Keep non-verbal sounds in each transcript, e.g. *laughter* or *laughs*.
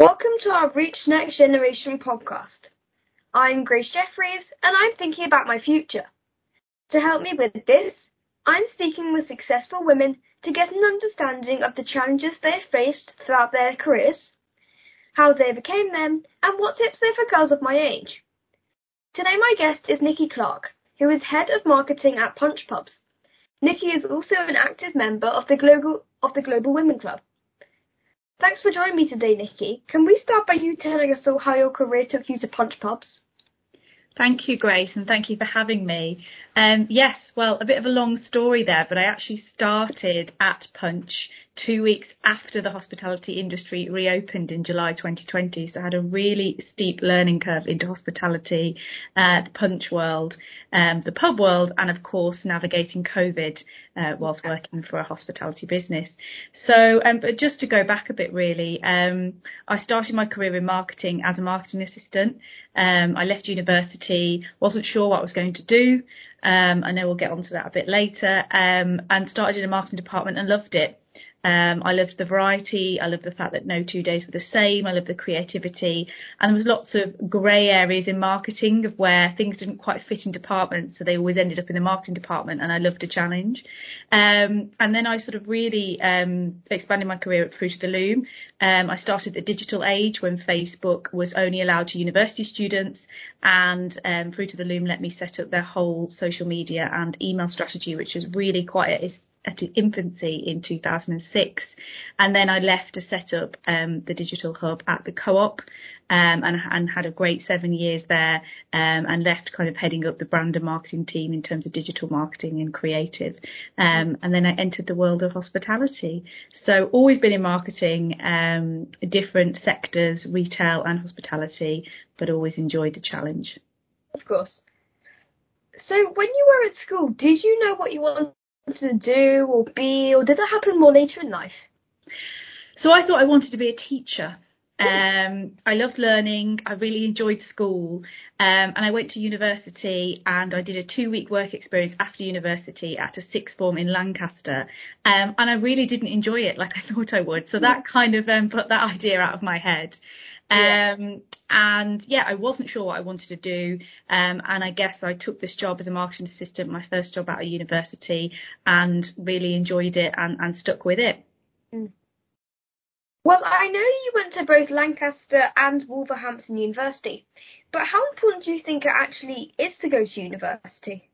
Welcome to our Reach Next Generation podcast. I'm Grace Jeffries and I'm thinking about my future. To help me with this, I'm speaking with successful women to get an understanding of the challenges they've faced throughout their careers, how they became them, and what tips they've for girls of my age. Today my guest is Nicci Clarke, who is head of marketing at Punch Pubs. Nicci is also an active member of the Global of the Global Women Club. Thanks for joining me today, Nicci. Can we start by you telling us all how your career took you to Punch Pubs? Thank you, Grace, and thank you for having me. Um, yes, well, a bit of a long story there, but I actually started at Punch two weeks after the hospitality industry reopened in July 2020. So I had a really steep learning curve into hospitality, uh, the Punch world, um, the pub world, and of course navigating COVID uh, whilst working for a hospitality business. So, um, but just to go back a bit, really, um, I started my career in marketing as a marketing assistant. Um, I left university, wasn't sure what I was going to do. Um, I know we'll get onto that a bit later. Um, and started in a marketing department and loved it. Um, I loved the variety. I loved the fact that no two days were the same. I loved the creativity. And there was lots of grey areas in marketing of where things didn't quite fit in departments. So they always ended up in the marketing department and I loved a challenge. Um, and then I sort of really um, expanded my career at Fruit of the Loom. Um, I started the digital age when Facebook was only allowed to university students and um, Fruit of the Loom let me set up their whole social media and email strategy, which was really quite a, at infancy in 2006. And then I left to set up um, the digital hub at the co-op um, and, and, had a great seven years there um, and left kind of heading up the brand and marketing team in terms of digital marketing and creative. Um, and then I entered the world of hospitality. So always been in marketing, um, different sectors, retail and hospitality, but always enjoyed the challenge. Of course. So when you were at school, did you know what you wanted to do or be, or did that happen more later in life? So I thought I wanted to be a teacher. Um, I loved learning. I really enjoyed school. Um, and I went to university and I did a two week work experience after university at a sixth form in Lancaster. Um, and I really didn't enjoy it like *laughs* I thought I would. So that kind of um, put that idea out of my head. Um, and yeah, I wasn't sure what I wanted to do. Um, and I guess I took this job as a marketing assistant, my first job out of university, and really enjoyed it and, and stuck with it. Mm. Well, I know you went to both Lancaster and Wolverhampton University, but how important do you think it actually is to go to university?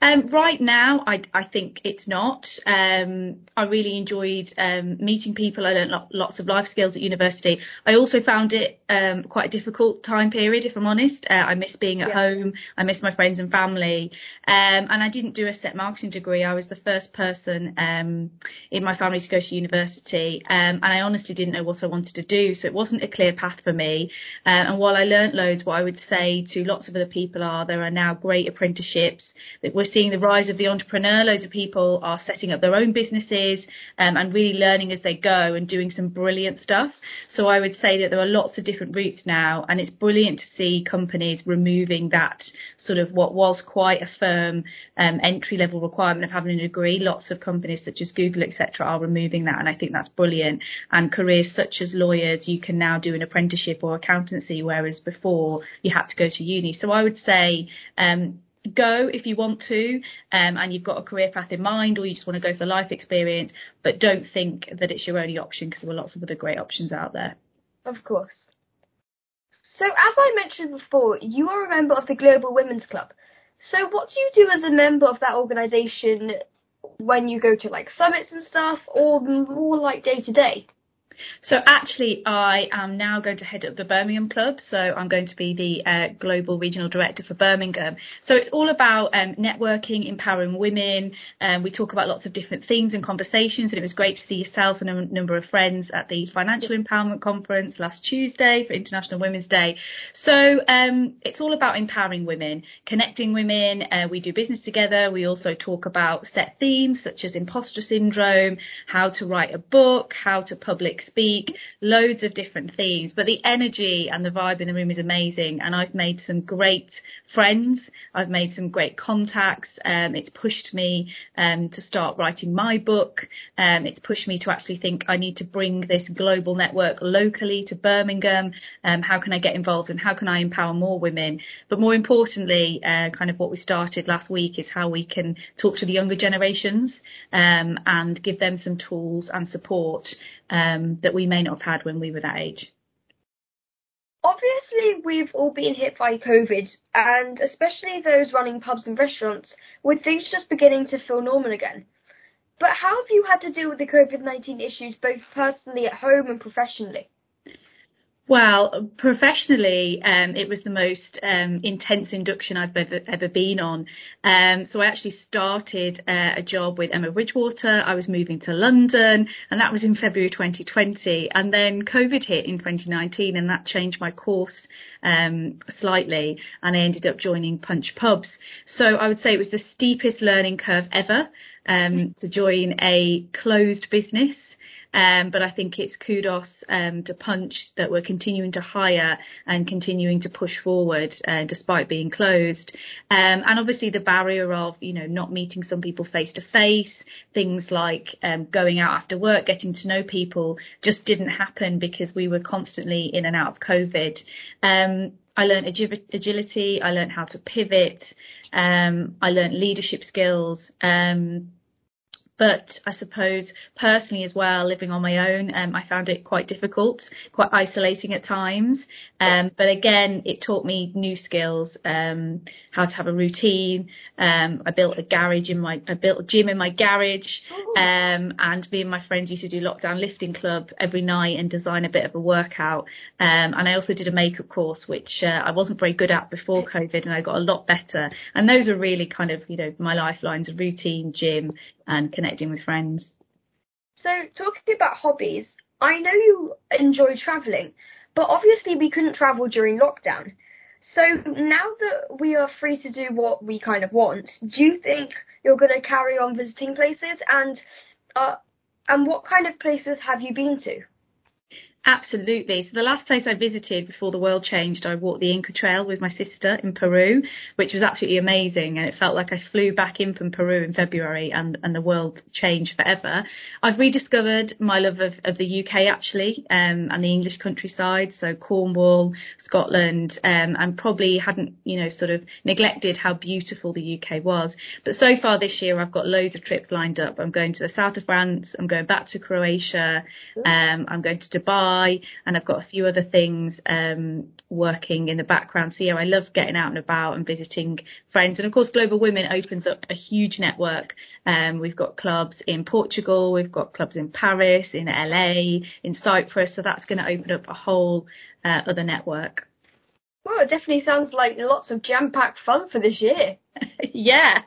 Um, right now, I, I think it's not. Um, I really enjoyed um, meeting people. I learned lo- lots of life skills at university. I also found it um, quite a difficult time period, if I'm honest. Uh, I miss being at yeah. home. I miss my friends and family. Um, and I didn't do a set marketing degree. I was the first person um, in my family to go to university. and I honestly didn't know what I wanted to do. So it wasn't a clear path for me. Uh, and while I learnt loads, what I would say to lots of other people are there are now great apprenticeships that we're seeing the rise of the entrepreneur. Loads of people are setting up their own businesses um, and really learning as they go and doing some brilliant stuff. So I would say that there are lots of different routes now, and it's brilliant to see companies removing that sort of what was quite a firm um, entry level requirement of having a degree. Lots of companies such as Google, etc., are removing that, and I think that's brilliant. And careers such as lawyers, you can now do an apprenticeship or accountancy, whereas before you had to go to uni. So I would say um, go if you want to um, and you've got a career path in mind or you just want to go for life experience but don't think that it's your only option because there are lots of other great options out there. Of course. So as i mentioned before you are a member of the global women's club. So what do you do as a member of that organization when you go to like summits and stuff or more like day to day so actually, I am now going to head up the Birmingham Club. So I'm going to be the uh, global regional director for Birmingham. So it's all about um, networking, empowering women. Um, we talk about lots of different themes and conversations, and it was great to see yourself and a number of friends at the Financial Empowerment Conference last Tuesday for International Women's Day. So um, it's all about empowering women, connecting women. Uh, we do business together. We also talk about set themes such as imposter syndrome, how to write a book, how to public speak, loads of different themes. But the energy and the vibe in the room is amazing, and I've made some great friends. I've made some great contacts. Um, it's pushed me um, to start writing my book. Um, it's pushed me to actually think I need to bring this global network locally to Birmingham. Um, how can I get involved and how can I empower more women? But more importantly, uh, kind of what we started last week is how we can talk to the younger generations um, and give them some tools and support that we may not have had when we were that age. Obviously, we've all been hit by COVID, and especially those running pubs and restaurants, with things just beginning to feel normal again. But how have you had to deal with the COVID 19 issues both personally at home and professionally? Well, professionally, um, it was the most um, intense induction I've ever, ever been on. Um, so I actually started uh, a job with Emma Bridgewater. I was moving to London, and that was in February 2020. And then COVID hit in 2019, and that changed my course um, slightly, and I ended up joining Punch Pubs. So I would say it was the steepest learning curve ever um, to join a closed business. Um, but I think it's kudos um, to Punch that we're continuing to hire and continuing to push forward uh, despite being closed. Um, and obviously the barrier of you know not meeting some people face to face, things like um, going out after work, getting to know people, just didn't happen because we were constantly in and out of COVID. Um, I learned agility. I learned how to pivot. Um, I learned leadership skills. Um, but I suppose personally as well, living on my own, um, I found it quite difficult, quite isolating at times. Um, but again, it taught me new skills, um, how to have a routine. Um, I built a garage in my, I built a gym in my garage, oh. um, and me and my friends used to do lockdown lifting club every night and design a bit of a workout. Um, and I also did a makeup course, which uh, I wasn't very good at before COVID, and I got a lot better. And those are really kind of, you know, my lifelines: routine, gym, and connecting with friends. So, talking about hobbies, I know you enjoy travelling, but obviously we couldn't travel during lockdown. So now that we are free to do what we kind of want, do you think you're going to carry on visiting places? And uh, and what kind of places have you been to? Absolutely. So the last place I visited before the world changed, I walked the Inca Trail with my sister in Peru, which was absolutely amazing. And it felt like I flew back in from Peru in February and, and the world changed forever. I've rediscovered my love of, of the UK actually, um, and the English countryside. So Cornwall, Scotland, um, and probably hadn't, you know, sort of neglected how beautiful the UK was. But so far this year, I've got loads of trips lined up. I'm going to the south of France. I'm going back to Croatia. Um, I'm going to Dubai and I've got a few other things um, working in the background. So yeah, I love getting out and about and visiting friends. And of course, Global Women opens up a huge network. Um, we've got clubs in Portugal, we've got clubs in Paris, in LA, in Cyprus. So that's going to open up a whole uh, other network. Well, it definitely sounds like lots of jam-packed fun for this year. *laughs* yeah.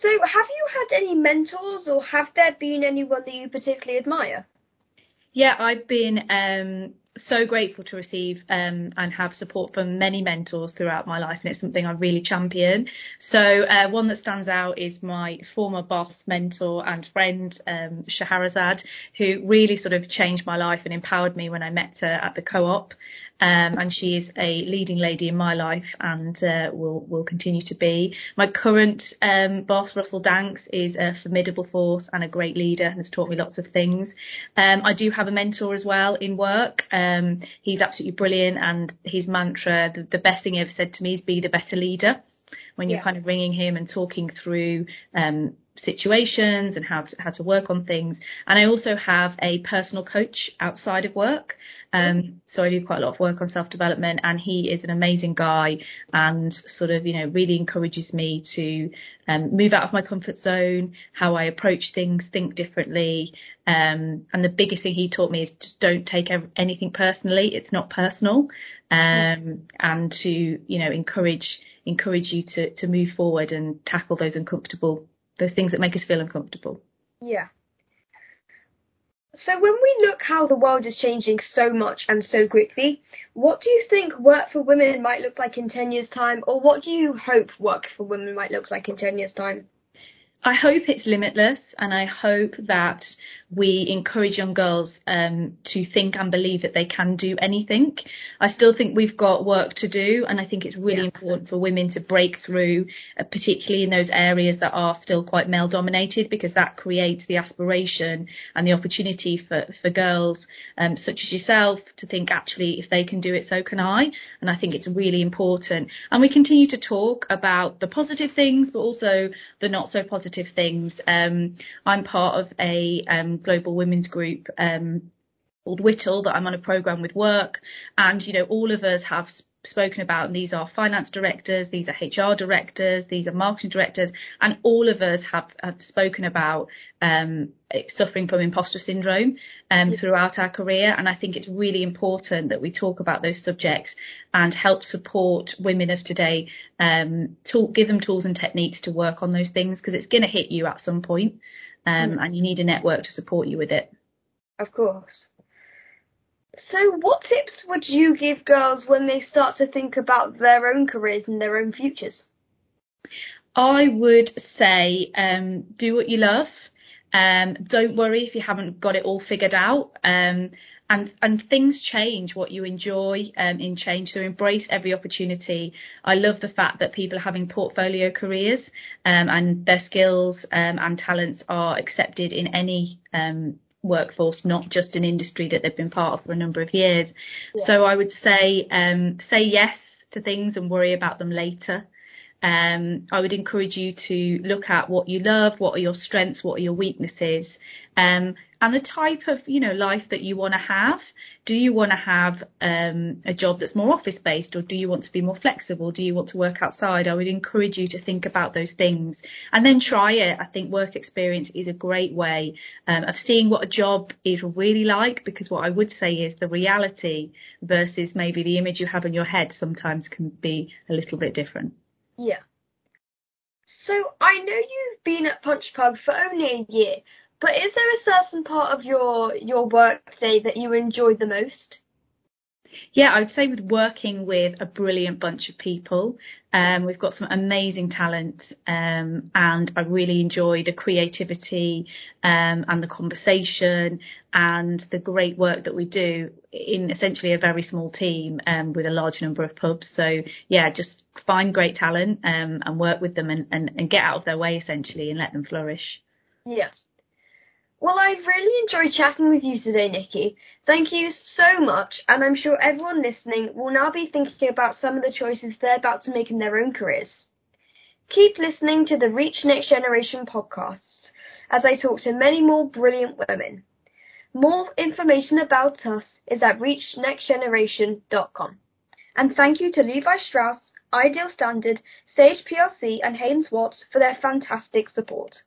So, have you had any mentors, or have there been anyone that you particularly admire? Yeah, I've been um, so grateful to receive um, and have support from many mentors throughout my life, and it's something I really champion. So, uh, one that stands out is my former boss, mentor, and friend, um, Shahrazad, who really sort of changed my life and empowered me when I met her at the co op. Um, and she is a leading lady in my life and uh, will will continue to be. My current um, boss, Russell Danks, is a formidable force and a great leader and has taught me lots of things. Um, I do have a mentor as well in work. Um, he's absolutely brilliant, and his mantra, the, the, best thing he ever said to me is "Be the better leader." When you're yeah. kind of ringing him and talking through um, situations and how to, how to work on things. And I also have a personal coach outside of work. Um, so I do quite a lot of work on self development and he is an amazing guy and sort of, you know, really encourages me to um, move out of my comfort zone, how I approach things, think differently. Um, and the biggest thing he taught me is just don't take anything personally. It's not personal. Um, and to, you know, encourage, encourage you to, to move forward and tackle those uncomfortable those things that make us feel uncomfortable. Yeah. So when we look how the world is changing so much and so quickly, what do you think work for women might look like in 10 years time or what do you hope work for women might look like in 10 years time? I hope it's limitless and I hope that we encourage young girls um, to think and believe that they can do anything. I still think we've got work to do and I think it's really yeah. important for women to break through, uh, particularly in those areas that are still quite male dominated because that creates the aspiration and the opportunity for, for girls um, such as yourself to think actually if they can do it so can I and I think it's really important and we continue to talk about the positive things but also the not so positive positive things. Um, I'm part of a um, global women's group um, called WiHTL that I'm on a program with work, and you know all of us have spoken about, and these are finance directors, these are HR directors, these are marketing directors, and all of us have, have spoken about um, suffering from imposter syndrome um, yeah. throughout our career. And I think it's really important that we talk about those subjects and help support women of today, um, talk, give them tools and techniques to work on those things because it's going to hit you at some point, um, mm. and you need a network to support you with it. Of course. So, what tips would you give girls when they start to think about their own careers and their own futures? I would say um, do what you love. Um, don't worry if you haven't got it all figured out. Um, and and things change. What you enjoy um, in change. So embrace every opportunity. I love the fact that people are having portfolio careers um, and their skills um, and talents are accepted in any um, workforce, not just an industry that they've been part of for a number of years. Yeah. So I would say um, say yes to things and worry about them later. Um, I would encourage you to look at what you love, what are your strengths, what are your weaknesses, um, and the type of you know life that you want to have. Do you want to have um, a job that's more office based, or do you want to be more flexible? Do you want to work outside? I would encourage you to think about those things and then try it. I think work experience is a great way um, of seeing what a job is really like. Because what I would say is the reality versus maybe the image you have in your head sometimes can be a little bit different. Yeah. So I know you've been at Punch Pubs for only a year, but is there a certain part of your your work day that you enjoy the most? Yeah, I would say with working with a brilliant bunch of people, um, we've got some amazing talent, um, and I really enjoy the creativity um, and the conversation and the great work that we do in essentially a very small team um, with a large number of pubs. So yeah, just find great talent um, and work with them and, and, and get out of their way essentially and let them flourish. Yeah. Well, I've really enjoyed chatting with you today, Nicci. Thank you so much, and I'm sure everyone listening will now be thinking about some of the choices they're about to make in their own careers. Keep listening to the Reach Next Generation podcasts as I talk to many more brilliant women. More information about us is at reachnextgeneration.com. And thank you to Levi Strauss, Ideal Standard, Sage PLC, and Haines Watts for their fantastic support.